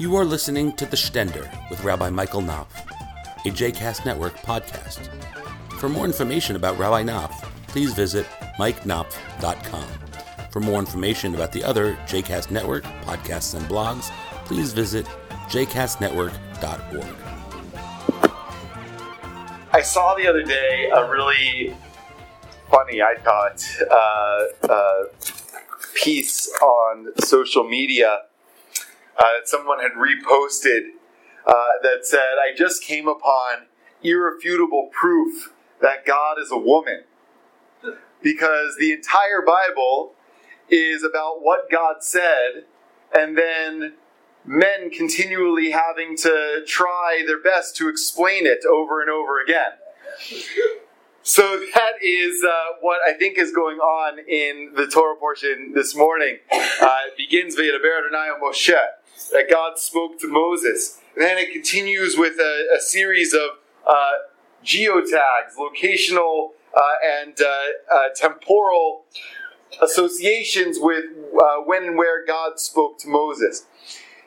You are listening to The Stender with Rabbi Michael Knopf, a JCast Network podcast. For more information about Rabbi Knopf, please visit mikeknopf.com. For more information about the other JCast Network podcasts and blogs, please visit jcastnetwork.org. I saw the other day a really funny, I thought, uh, uh, piece on social media that someone had reposted uh, that said, I just came upon irrefutable proof that God is a woman. Because the entire Bible is about what God said, and then men continually having to try their best to explain it over and over again. So that is uh, what I think is going on in the Torah portion this morning. Uh, it begins via Moshe, that God spoke to Moses. And then it continues with a, a series of uh, geotags, locational uh, and uh, uh, temporal associations with when and where God spoke to Moses.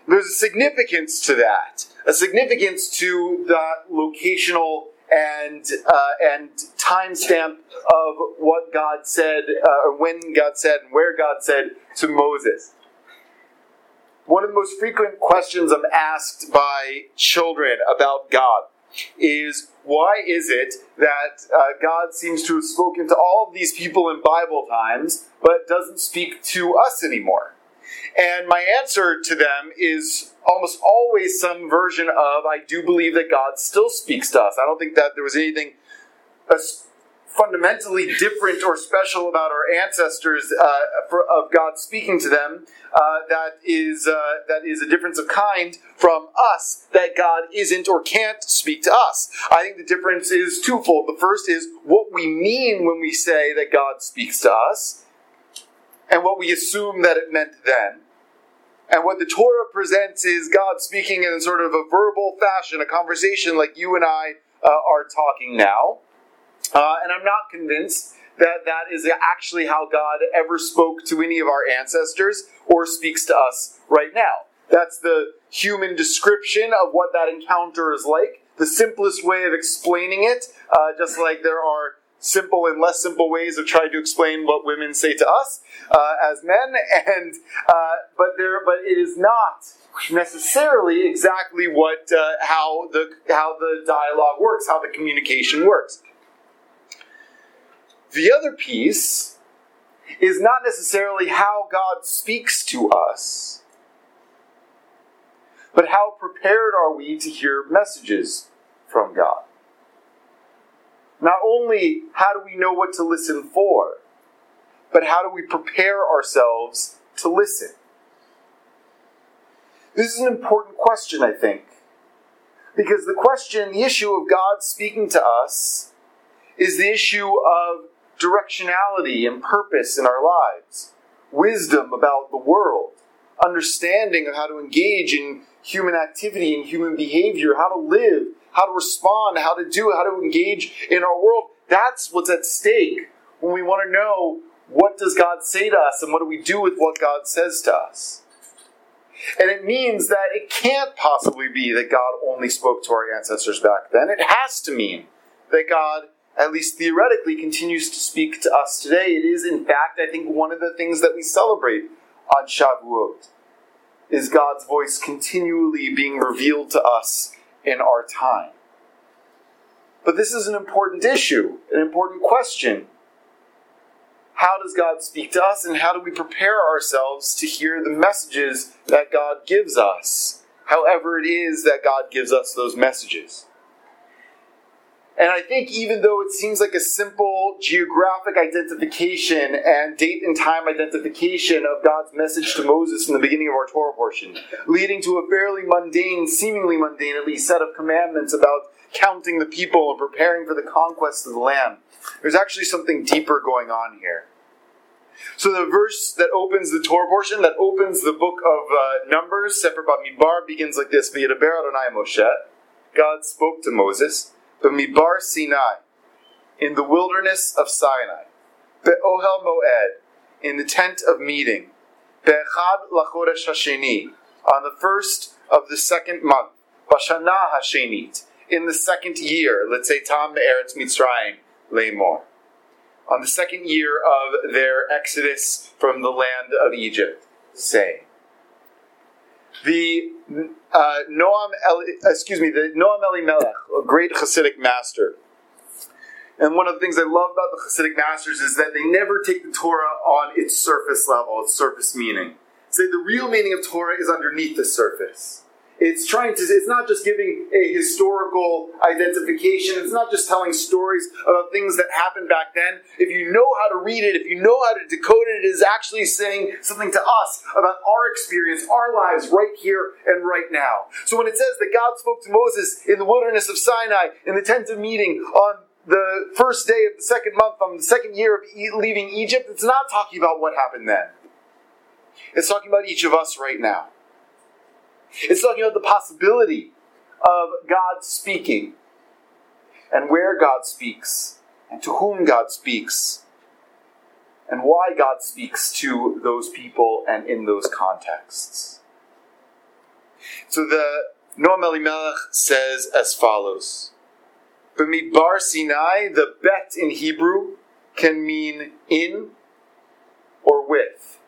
There's a significance to that, a significance to that locational and uh, and timestamp of what God said, uh, or when God said, and where God said to Moses. One of the most frequent questions I'm asked by children about God is why is it that uh, God seems to have spoken to all of these people in Bible times, but doesn't speak to us anymore? And my answer to them is almost always some version of I do believe that God still speaks to us. I don't think that there was anything fundamentally different or special about our ancestors uh, for, of God speaking to them uh, that is uh, that is a difference of kind from us that God isn't or can't speak to us. I think the difference is twofold. The first is what we mean when we say that God speaks to us, and what we assume that it meant then. And what the Torah presents is God speaking in sort of a verbal fashion, a conversation like you and I uh, are talking now. Uh, and I'm not convinced that that is actually how God ever spoke to any of our ancestors or speaks to us right now. That's the human description of what that encounter is like. The simplest way of explaining it, uh, just like there are simple and less simple ways of trying to explain what women say to us uh, as men, and uh, but there, but it is not necessarily exactly what uh, how the how the dialogue works, how the communication works. The other piece is not necessarily how God speaks to us, but how prepared are we to hear messages from God. Not only how do we know what to listen for, but how do we prepare ourselves to listen? This is an important question, I think, because the question, the issue of God speaking to us, is the issue of directionality and purpose in our lives, wisdom about the world, understanding of how to engage in human activity and human behavior, how to live, how to respond, how to do, how to engage in our world. That's what's at stake when we want to know what does God say to us and what do we do with what God says to us. And it means that it can't possibly be that God only spoke to our ancestors back then. It has to mean that God at least theoretically, continues to speak to us today. It is, in fact, I think one of the things that we celebrate on Shavuot is God's voice continually being revealed to us in our time. But this is an important issue, an important question. How does God speak to us, and how do we prepare ourselves to hear the messages that God gives us, however it is that God gives us those messages? And I think even though it seems like a simple geographic identification and date and time identification of God's message to Moses in the beginning of our Torah portion, leading to a fairly mundane, seemingly mundane at least, set of commandments about counting the people and preparing for the conquest of the land, there's actually something deeper going on here. So the verse that opens the Torah portion, that opens the book of uh, Numbers, Sefer Bamidbar, begins like this: V'yidaber Adonai Moshe. God spoke to Moses B'midbar Sinai, in the wilderness of Sinai, Be'ohel Moed, in the tent of meeting, Be'echad lachodesh hasheni, on the first of the second month, Bashana hashenit, in the second year, l'tzetam Eretz Mitzrayim, Lemor, on the second year of their exodus from the land of Egypt, say. The uh, Noam, Eli, excuse me, the Noam Elimelech, a great Hasidic master. And one of the things I love about the Hasidic masters is that they never take the Torah on its surface level, its surface meaning. Say the real meaning of Torah is underneath the surface. It's trying to, it's not just giving a historical identification. It's not just telling stories about things that happened back then. If you know how to read it, if you know how to decode it, it is actually saying something to us about our experience, our lives right here and right now. So when it says that God spoke to Moses in the wilderness of Sinai, in the tent of meeting on the first day of the second month on the second year of leaving Egypt, it's not talking about what happened then. It's talking about each of us right now. It's talking about the possibility of God speaking and where God speaks and to whom God speaks and why God speaks to those people and in those contexts. So the Noam Elimelech says as follows. B'midbar Sinai, the bet in Hebrew can mean in or with.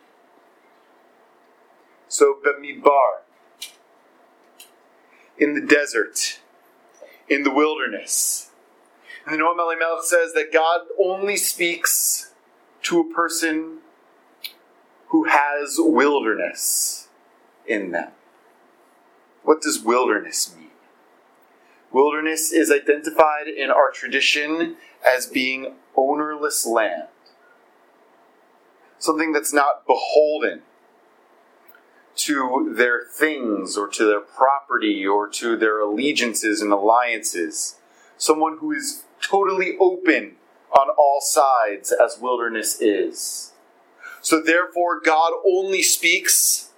So B'midbar, in the desert, in the wilderness. And the Noam Elimelech says that God only speaks to a person who has wilderness in them. What does wilderness mean? Wilderness is identified in our tradition as being ownerless land. Something that's not beholden to their things or to their property or to their allegiances and alliances. Someone who is totally open on all sides, as wilderness is. So, therefore, God only speaks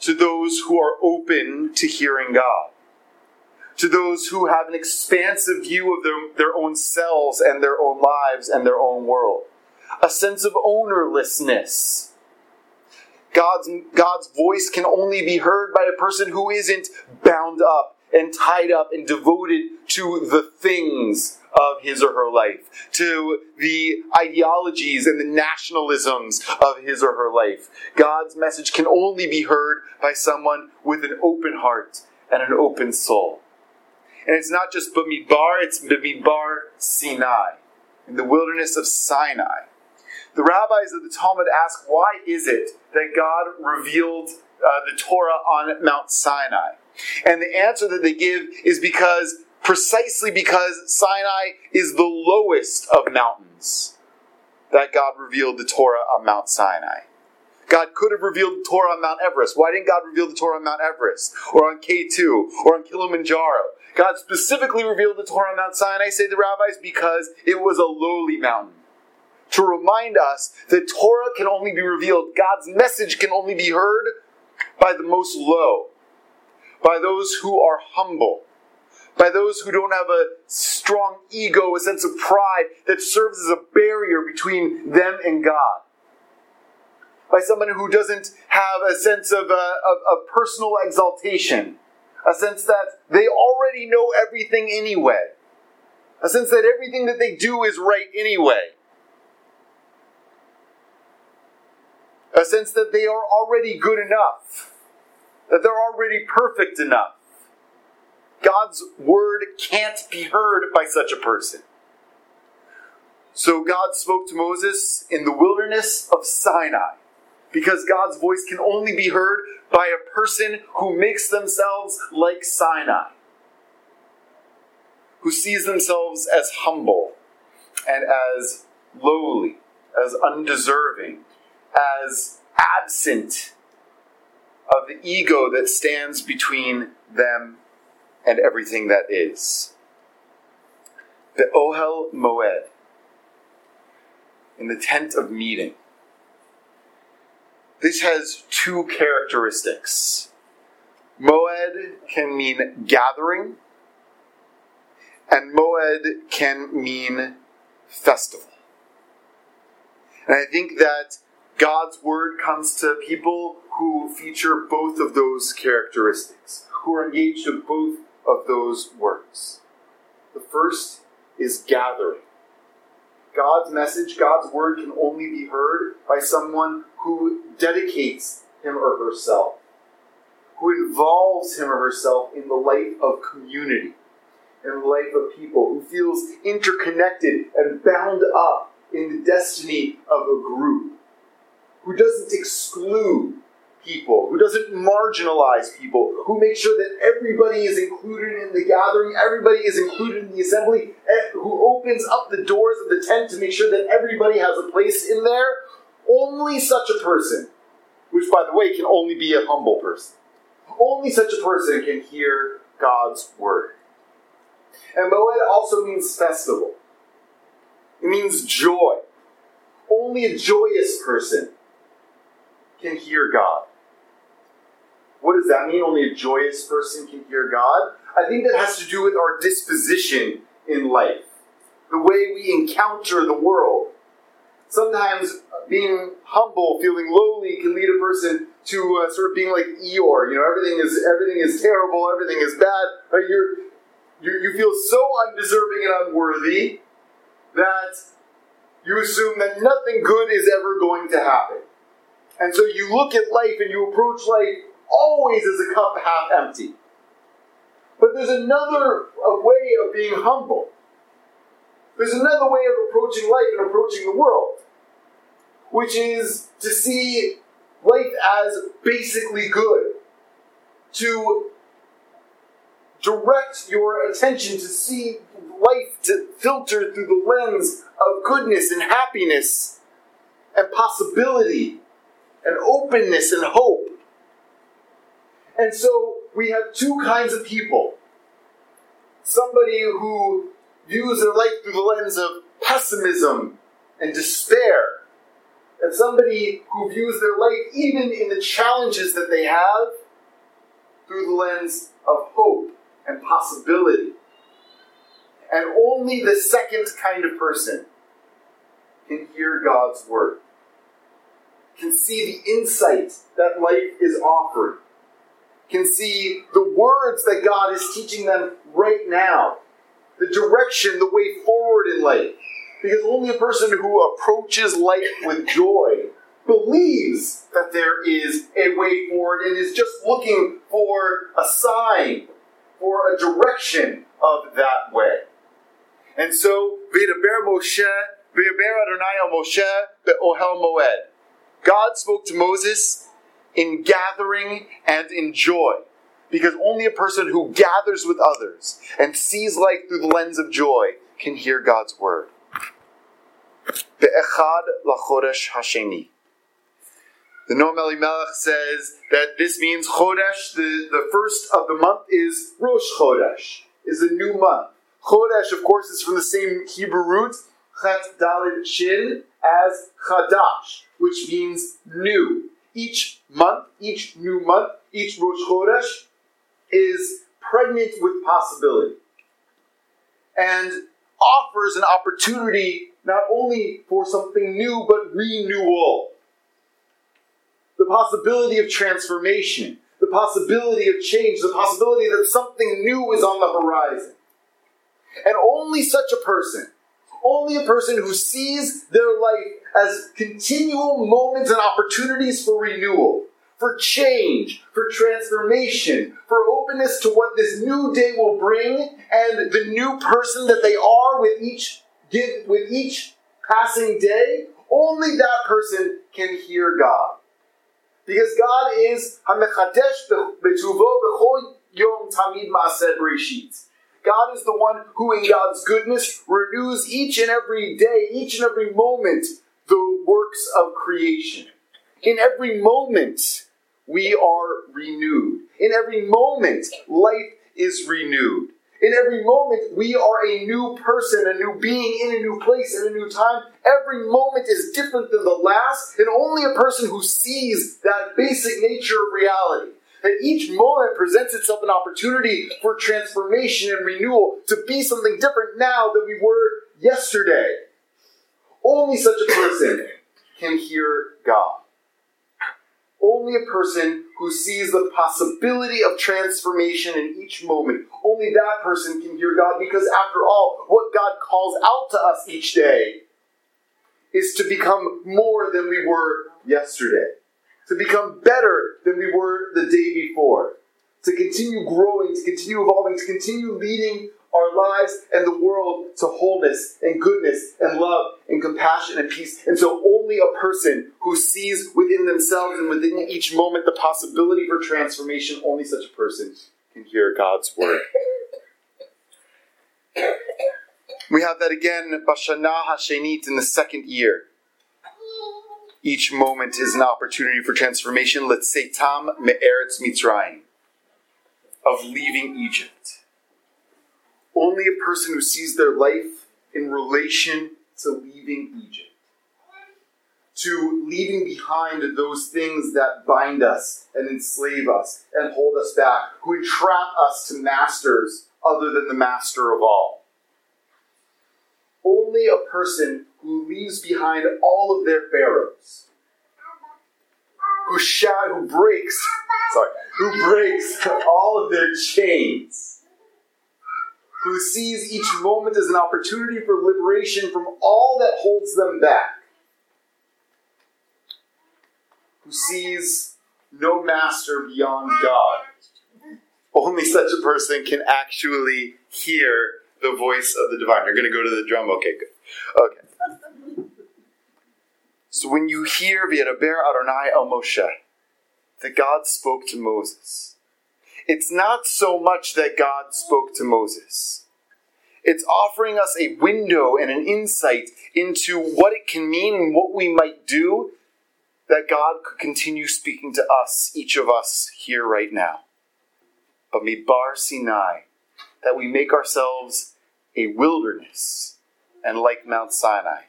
to those who are open to hearing God, to those who have an expansive view of their, their own selves and their own lives and their own world, a sense of ownerlessness God's, God's voice can only be heard by a person who isn't bound up and tied up and devoted to the things of his or her life, to the ideologies and the nationalisms of his or her life. God's message can only be heard by someone with an open heart and an open soul. And it's not just Bamidbar, it's Bamidbar Sinai, in the wilderness of Sinai. The rabbis of the Talmud ask, why is it that God revealed uh, the Torah on Mount Sinai? And the answer that they give is because, precisely because Sinai is the lowest of mountains, that God revealed the Torah on Mount Sinai. God could have revealed the Torah on Mount Everest. Why didn't God reveal the Torah on Mount Everest? Or on K2? Or on Kilimanjaro? God specifically revealed the Torah on Mount Sinai, say the rabbis, because it was a lowly mountain to remind us that Torah can only be revealed, God's message can only be heard by the most low, by those who are humble, by those who don't have a strong ego, a sense of pride that serves as a barrier between them and God. By someone who doesn't have a sense of, uh, of, of personal exaltation, a sense that they already know everything anyway, a sense that everything that they do is right anyway. A sense that they are already good enough, that they're already perfect enough. God's word can't be heard by such a person. So God spoke to Moses in the wilderness of Sinai, because God's voice can only be heard by a person who makes themselves like Sinai, who sees themselves as humble and as lowly, as undeserving, as absent of the ego that stands between them and everything that is. The Ohel Moed, in the tent of meeting. This has two characteristics. Moed can mean gathering, and Moed can mean festival. And I think that God's word comes to people who feature both of those characteristics, who are engaged in both of those works. The first is gathering. God's message, God's word can only be heard by someone who dedicates him or herself, who involves him or herself in the life of community, in the life of people, who feels interconnected and bound up in the destiny of a group, who doesn't exclude people, who doesn't marginalize people, who makes sure that everybody is included in the gathering, everybody is included in the assembly, eh, who opens up the doors of the tent to make sure that everybody has a place in there. Only such a person, which by the way can only be a humble person, only such a person can hear God's word. And Moed also means festival. It means joy. Only a joyous person can hear God. What does that mean? Only a joyous person can hear God? I think that has to do with our disposition in life, the way we encounter the world. Sometimes being humble, feeling lowly, can lead a person to uh, sort of being like Eeyore. You know, everything is everything is terrible, everything is bad. Right? You're, you you feel so undeserving and unworthy that you assume that nothing good is ever going to happen. And so you look at life and you approach life always as a cup half empty. But there's another way of being humble. There's another way of approaching life and approaching the world, which is to see life as basically good, to direct your attention to see life to filter through the lens of goodness and happiness and possibility and openness and hope. And so we have two kinds of people somebody who views their life through the lens of pessimism and despair, and somebody who views their life, even in the challenges that they have, through the lens of hope and possibility. And only the second kind of person can hear God's word, see the insight that life is offering can see the words that God is teaching them right now, the direction, the way forward in life. Because only a person who approaches life with joy believes that there is a way forward and is just looking for a sign, for a direction of that way. And so, V'yidaber Moshe, V'yidaber Adonai Moshe be'ohel moed. God spoke to Moses in gathering and in joy. Because only a person who gathers with others and sees life through the lens of joy can hear God's word. The Noam Elimelech says that this means Chodesh, the, the first of the month is Rosh Chodesh, is a new month. Chodesh, of course, is from the same Hebrew root, Chet Dalid Shin, as Chadash, which means new each month, each new month, each Rosh Chodesh is pregnant with possibility and offers an opportunity not only for something new but renewal. The possibility of transformation, the possibility of change, the possibility that something new is on the horizon. And only such a person only a person who sees their life as continual moments and opportunities for renewal, for change, for transformation, for openness to what this new day will bring and the new person that they are with each give with each passing day, only that person can hear God. Because God is Hamechadesh Betuvo Bechol Yom Tamid Ma'aseh Bereshit. God is the one who, in God's goodness, renews each and every day, each and every moment, the works of creation. In every moment, we are renewed. In every moment, life is renewed. In every moment, we are a new person, a new being in a new place, in a new time. Every moment is different than the last, and only a person who sees that basic nature of reality. That each moment presents itself an opportunity for transformation and renewal to be something different now than we were yesterday. Only such a person can hear God only a person who sees the possibility of transformation in each moment. Only that person can hear God because, after all, what God calls out to us each day is to become more than we were yesterday, to become better than we were the day before, to continue growing, to continue evolving, to continue leading our lives and the world to wholeness and goodness and love and compassion and peace. And so only a person who sees within themselves and within each moment the possibility for transformation, only such a person can hear God's word. We have that again, Bashana Hashenit, in the second year. Each moment is an opportunity for transformation. L'tzetam Me'eretz Mitzrayim, of leaving Egypt only a person who sees their life in relation to leaving Egypt, to leaving behind those things that bind us and enslave us and hold us back, who entrap us to masters other than the master of all. Only a person who leaves behind all of their pharaohs, who, sh- who breaks, sorry, who breaks all of their chains who sees each moment as an opportunity for liberation from all that holds them back, who sees no master beyond God. Only such a person can actually hear the voice of the divine. You're going to go to the drum? Okay, good. Okay. So when you hear V'yadaber Adonai El Moshe, that God spoke to Moses, it's not so much that God spoke to Moses. It's offering us a window and an insight into what it can mean and what we might do that God could continue speaking to us, each of us here right now. B'midbar Sinai, that we make ourselves a wilderness and like Mount Sinai.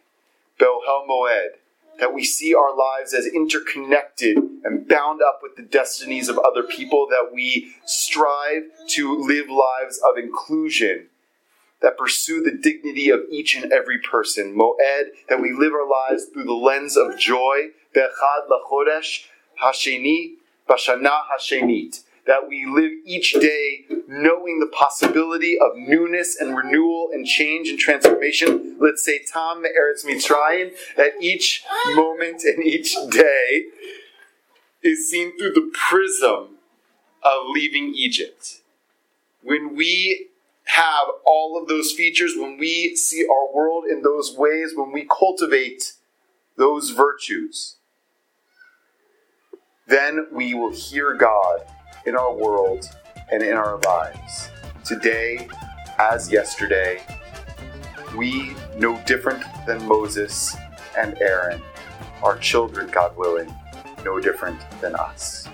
Bohel Moed, that we see our lives as interconnected and bound up with the destinies of other people, that we strive to live lives of inclusion, that pursue the dignity of each and every person. Moed, that we live our lives through the lens of joy. Bechad lachodesh hasheni bashana hashenit that we live each day knowing the possibility of newness and renewal and change and transformation. L'tzetam Eretz Mitzrayim, that each moment and each day is seen through the prism of leaving Egypt. When we have all of those features, when we see our world in those ways, when we cultivate those virtues, then we will hear God in our world and in our lives. Today, as yesterday, we, no different than Moses and Aaron, our children, God willing, no different than us.